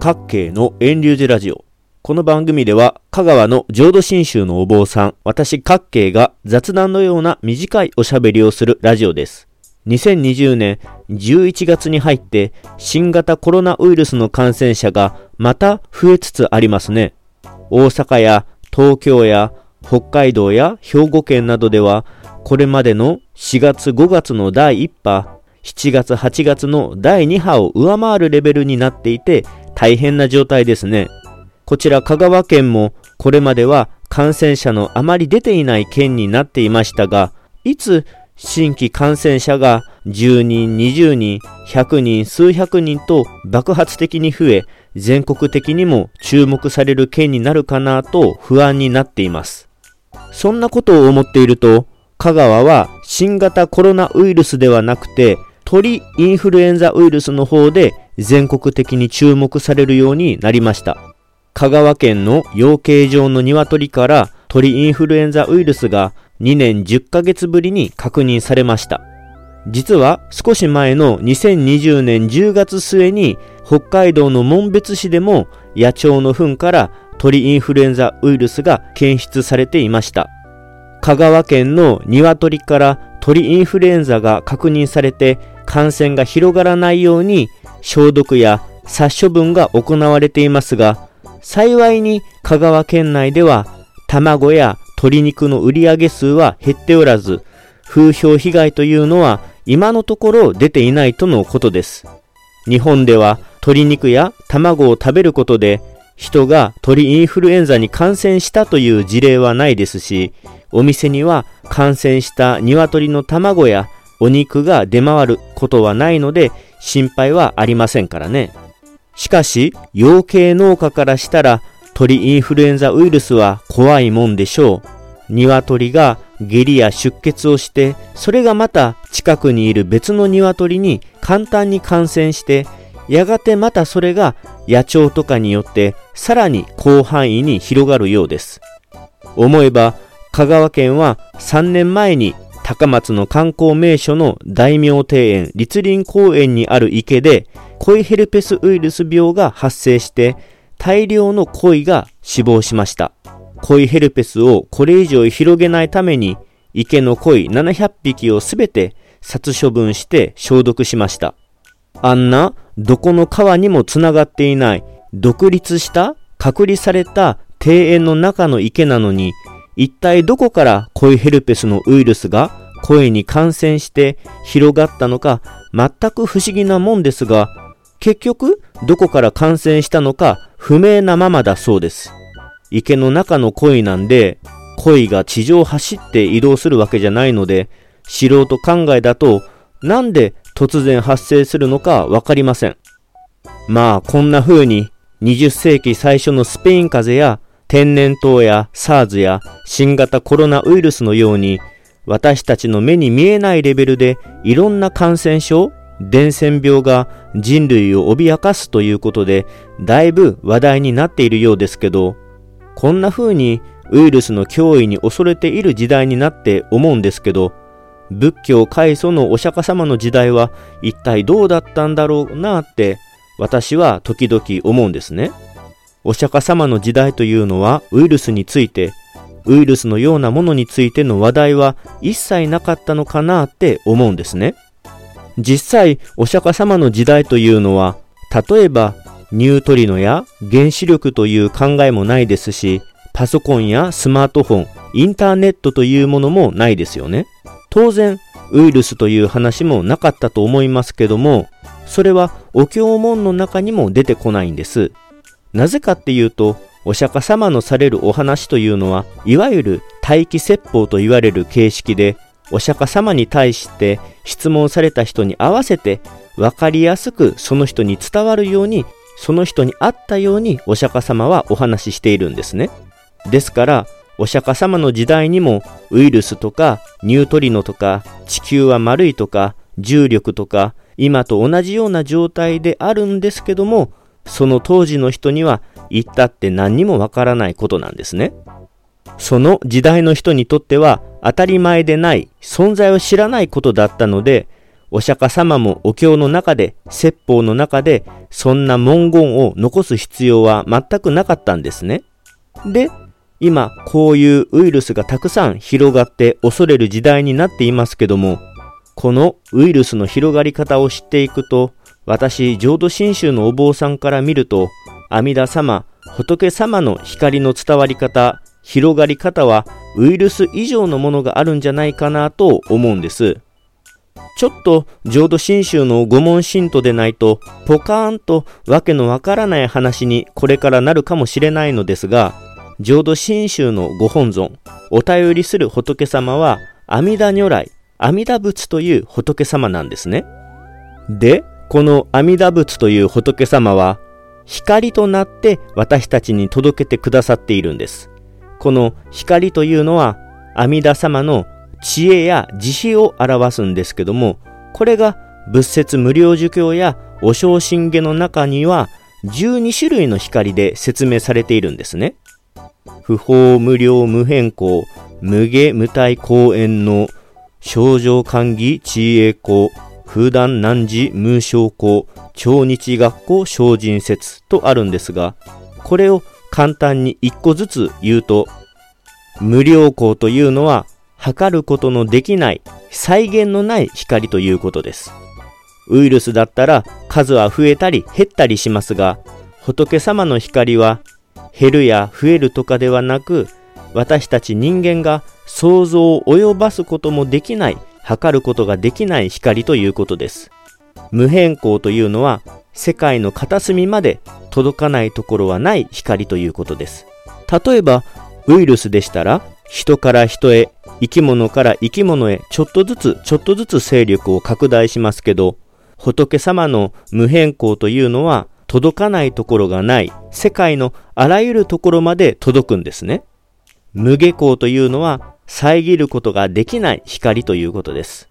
各系の遠流寺ラジオ。この番組では、香川の浄土真宗のお坊さん、私各系が雑談のような短いおしゃべりをするラジオです。2020年11月に入って新型コロナウイルスの感染者がまた増えつつありますね。大阪や東京や北海道や兵庫県などではこれまでの4月5月の第1波、7月8月の第2波を上回るレベルになっていて大変な状態ですね。こちら香川県もこれまでは感染者のあまり出ていない県になっていましたが、いつ新規感染者が10人、20人、100人、数百人と爆発的に増え、全国的にも注目される県になるかなと不安になっています。そんなことを思っていると、香川は新型コロナウイルスではなくて、鳥インフルエンザウイルスの方で全国的に注目されるようになりました。香川県の養鶏場の鶏から鳥インフルエンザウイルスが2年10ヶ月ぶりに確認されました。実は少し前の2020年10月末に北海道の紋別市でも野鳥の糞から鳥インフルエンザウイルスが検出されていました。香川県の鶏から鳥インフルエンザが確認されて感染が広がらないように消毒や殺処分が行われていますが、幸いに香川県内では卵や鶏肉の売上数は減っておらず、風評被害というのは今のところ出ていないとのことです。日本では鶏肉や卵を食べることで人が鳥インフルエンザに感染したという事例はないですし、お店には感染した鶏の卵やお肉が出回ることはないので心配はありませんからね。しかし、養鶏農家からしたら鳥インフルエンザウイルスは怖いもんでしょう。鶏が下痢や出血をして、それがまた近くにいる別の鶏に簡単に感染して、やがてまたそれが野鳥とかによってさらに広範囲に広がるようです。思えば香川県は3年前に高松の観光名所の大名庭園立林公園にある池で恋ヘルペスウイルス病が発生して大量の鯉が死亡しました。恋ヘルペスをこれ以上広げないために池の鯉700匹をすべて殺処分して消毒しました。あんなどこの川にもつながっていない独立した隔離された庭園の中の池なのに一体どこからコイヘルペスのウイルスが声に感染して広がったのか全く不思議なもんですが、結局どこから感染したのか不明なままだそうです。池の中の鯉なんで、鯉が地上を走って移動するわけじゃないので、素人考えだと、なんで突然発生するのかわかりません。まあ、こんな風に、20世紀最初のスペイン風邪や天然痘や SARS や新型コロナウイルスのように私たちの目に見えないレベルでいろんな感染症、伝染病が人類を脅かすということでだいぶ話題になっているようですけどこんな風にウイルスの脅威に恐れている時代になって思うんですけど仏教開祖のお釈迦様の時代は一体どうだったんだろうなって私は時々思うんですね。お釈迦様の時代というのはウイルスについて、ウイルスのようなものについての話題は一切なかったのかなって思うんですね。実際、お釈迦様の時代というのは、例えばニュートリノや原子力という考えもないですし、パソコンやスマートフォン、インターネットというものもないですよね。当然、ウイルスという話もなかったと思いますけども、それはお経文の中にも出てこないんです。なぜかっていうと、お釈迦様のされるお話というのは、いわゆる待機説法と言われる形式で、お釈迦様に対して質問された人に合わせて、わかりやすくその人に伝わるように、その人に合ったようにお釈迦様はお話ししているんですね。ですから、お釈迦様の時代にもウイルスとかニュートリノとか地球は丸いとか重力とか今と同じような状態であるんですけどもその当時の人には言ったって何にもわからないことなんですね。その時代の人にとっては当たり前でない存在を知らないことだったので、お釈迦様もお経の中で、説法の中で、そんな文言を残す必要は全くなかったんですね。で、今、こういうウイルスがたくさん広がって恐れる時代になっていますけども、このウイルスの広がり方を知っていくと、私、浄土真宗のお坊さんから見ると、阿弥陀様、仏様の光の伝わり方、広がり方はウイルス以上のものがあるんじゃないかなと思うんです。ちょっと浄土真宗の御門信徒でないと、ポカーンとわけのわからない話にこれからなるかもしれないのですが、浄土真宗のご本尊、お便りする仏様は、阿弥陀如来、阿弥陀仏という仏様なんですね。で、この阿弥陀仏という仏様は、光となって私たちに届けてくださっているんです。この光というのは、阿弥陀様の知恵や慈悲を表すんですけども、これが仏説無料儒教やお正信下の中には12種類の光で説明されているんですね。不法無料無変更無下無体公演の症状歓義知恵公風断難事無償公超日学校精進説とあるんですが、これを簡単に一個ずつ言うと、無料光というのは測ることのできない再現のない光ということです。ウイルスだったら数は増えたり減ったりしますが、仏様の光は減るや増えるとかではなく、私たち人間が想像を及ばすこともできない、測ることができない光ということです。無変更というのは世界の片隅まで届かないところはない光ということです。例えば、ウイルスでしたら、人から人へ生き物から生き物へちょっとずつちょっとずつ勢力を拡大しますけど、仏様の無変更というのは届かないところがない世界のあらゆるところまで届くんですね。無下光というのは遮ることができない光ということです。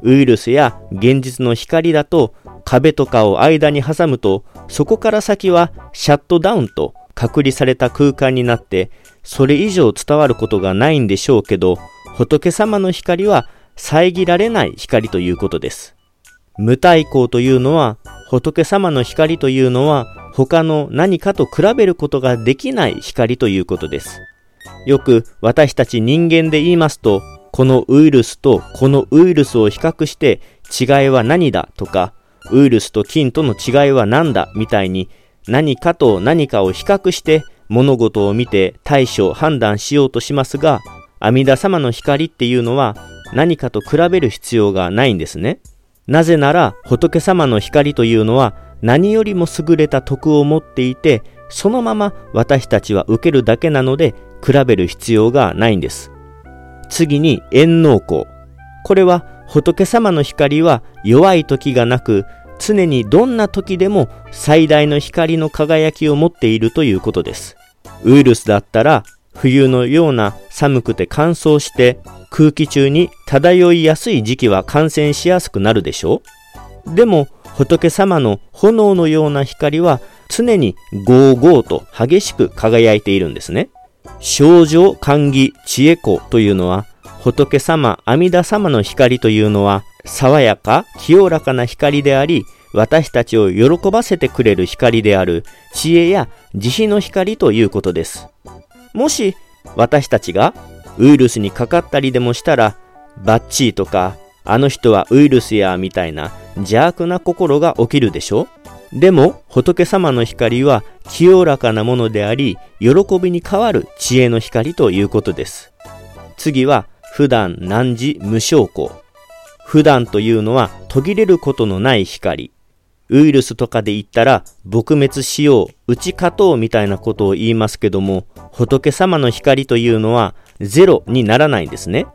ウイルスや現実の光だと壁とかを間に挟むとそこから先はシャットダウンと隔離された空間になってそれ以上伝わることがないんでしょうけど、仏様の光は遮られない光ということです。無対抗というのは、仏様の光というのは、他の何かと比べることができない光ということです。よく私たち人間で言いますと、このウイルスとこのウイルスを比較して違いは何だとか、ウイルスと菌との違いは何だみたいに何かと何かを比較して物事を見て対処、判断しようとしますが、阿弥陀様の光っていうのは何かと比べる必要がないんですね。なぜなら仏様の光というのは何よりも優れた徳を持っていて、そのまま私たちは受けるだけなので比べる必要がないんです。次に縁能光。これは仏様の光は弱い時がなく常にどんな時でも最大の光の輝きを持っているということです。ウイルスだったら冬のような寒くて乾燥して空気中に漂いやすい時期は感染しやすくなるでしょうでも仏様の炎のような光は常にゴーゴーと激しく輝いているんですね。症状歓喜知恵子というのは仏様阿弥陀様の光というのは爽やか、清らかな光であり、私たちを喜ばせてくれる光である知恵や慈悲の光ということです。もし私たちがウイルスにかかったりでもしたら、バッチーとか、あの人はウイルスやみたいな邪悪な心が起きるでしょ？でも仏様の光は清らかなものであり、喜びに変わる知恵の光ということです。次は普段難事無証拠。普段というのは途切れることのない光。ウイルスとかで言ったら撲滅しよう、打ち勝とうみたいなことを言いますけども、仏様の光というのはゼロにならないんですね。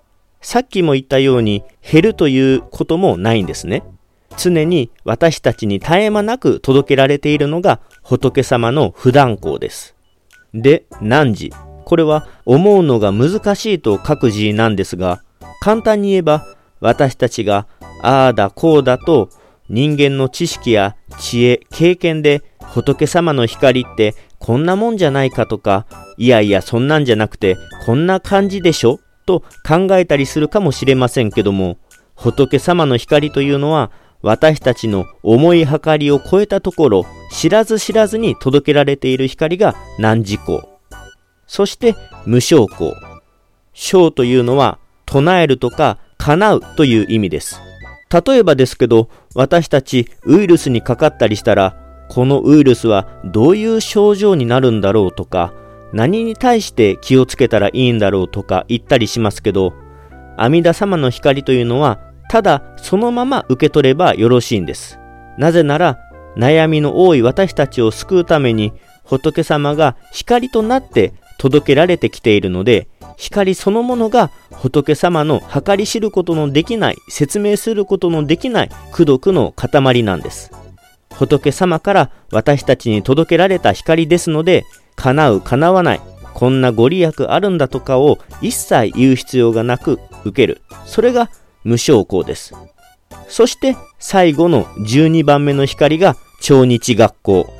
さっきも言ったように減るということもないんですね。常に私たちに絶え間なく届けられているのが仏様の普段光です。で、何時？これは思うのが難しいと書く字なんですが、簡単に言えば私たちがああだこうだと人間の知識や知恵、経験で仏様の光ってこんなもんじゃないかとか、いやいやそんなんじゃなくてこんな感じでしょ？と考えたりするかもしれませんけども、仏様の光というのは私たちの思い計りを超えたところ、知らず知らずに届けられている光が難事項。そして無償項。章というのは唱えるとか叶うという意味です。例えばですけど、私たちウイルスにかかったりしたら、このウイルスはどういう症状になるんだろうとか、何に対して気をつけたらいいんだろうとか言ったりしますけど、阿弥陀様の光というのは、ただそのまま受け取ればよろしいんです。なぜなら、悩みの多い私たちを救うために、仏様が光となって届けられてきているので、光そのものが仏様の計り知ることのできない、説明することのできない功徳の塊なんです。仏様から私たちに届けられた光ですので、叶う叶わない、こんなご利益あるんだとかを一切言う必要がなく受ける。それが無償功です。そして最後の12番目の光が超日学校。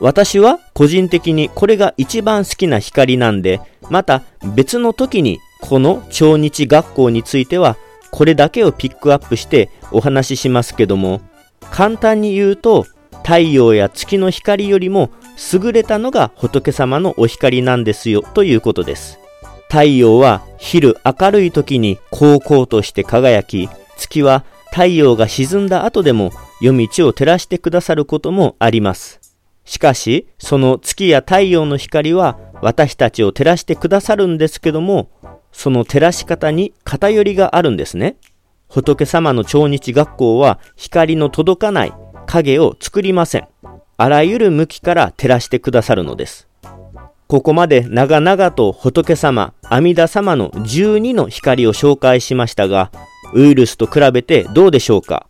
私は個人的にこれが一番好きな光なんで、また別の時にこの超日学校についてはこれだけをピックアップしてお話ししますけども、簡単に言うと太陽や月の光よりも優れたのが仏様のお光なんですよということです。太陽は昼明るい時に高校として輝き、月は太陽が沈んだ後でも夜道を照らしてくださることもあります。しかし、その月や太陽の光は私たちを照らしてくださるんですけども、その照らし方に偏りがあるんですね。仏様の超日学校は光の届かない影を作りません。あらゆる向きから照らしてくださるのです。ここまで長々と仏様、阿弥陀様の12の光を紹介しましたが、ウイルスと比べてどうでしょうか？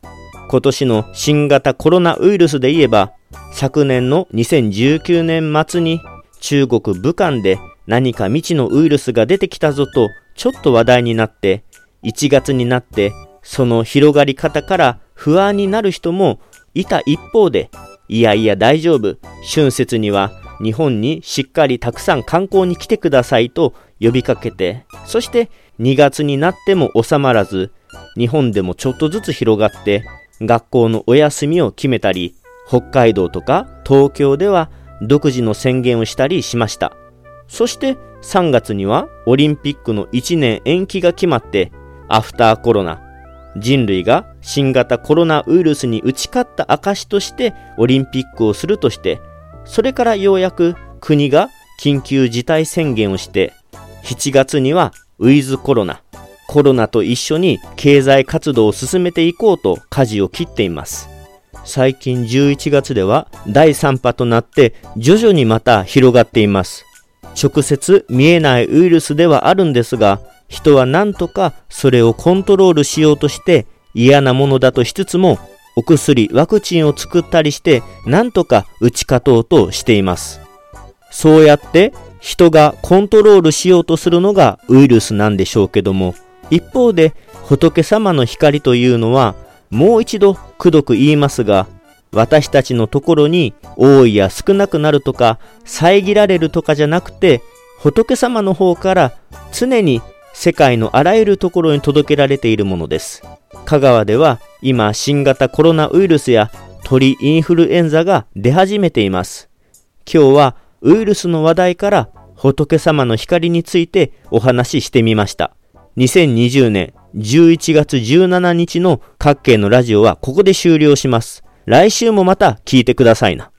今年の新型コロナウイルスで言えば、昨年の2019年末に中国武漢で何か未知のウイルスが出てきたぞとちょっと話題になって、1月になってその広がり方から不安になる人もいた一方で、いやいや大丈夫。春節には日本にしっかりたくさん観光に来てくださいと呼びかけて、そして2月になっても収まらず、日本でもちょっとずつ広がって、学校のお休みを決めたり、北海道とか東京では独自の宣言をしたりしました。そして3月にはオリンピックの1年延期が決まって、アフターコロナ、人類が新型コロナウイルスに打ち勝った証としてオリンピックをするとして、それからようやく国が緊急事態宣言をして、7月にはウィズコロナ、コロナと一緒に経済活動を進めていこうと舵を切っています。最近11月では第3波となって徐々にまた広がっています。直接見えないウイルスではあるんですが、人は何とかそれをコントロールしようとして嫌なものだとしつつもお薬、ワクチンを作ったりして何とか打ち勝とうとしています。そうやって人がコントロールしようとするのがウイルスなんでしょうけども一方で仏様の光というのはもう一度くどく言いますが私たちのところに多いや少なくなるとか遮られるとかじゃなくて仏様の方から常に世界のあらゆるところに届けられているものです。香川では今新型コロナウイルスや鳥インフルエンザが出始めています。今日はウイルスの話題から仏様の光についてお話ししてみました。2020年11月17日の各県のラジオはここで終了します。来週もまた聞いてくださいな。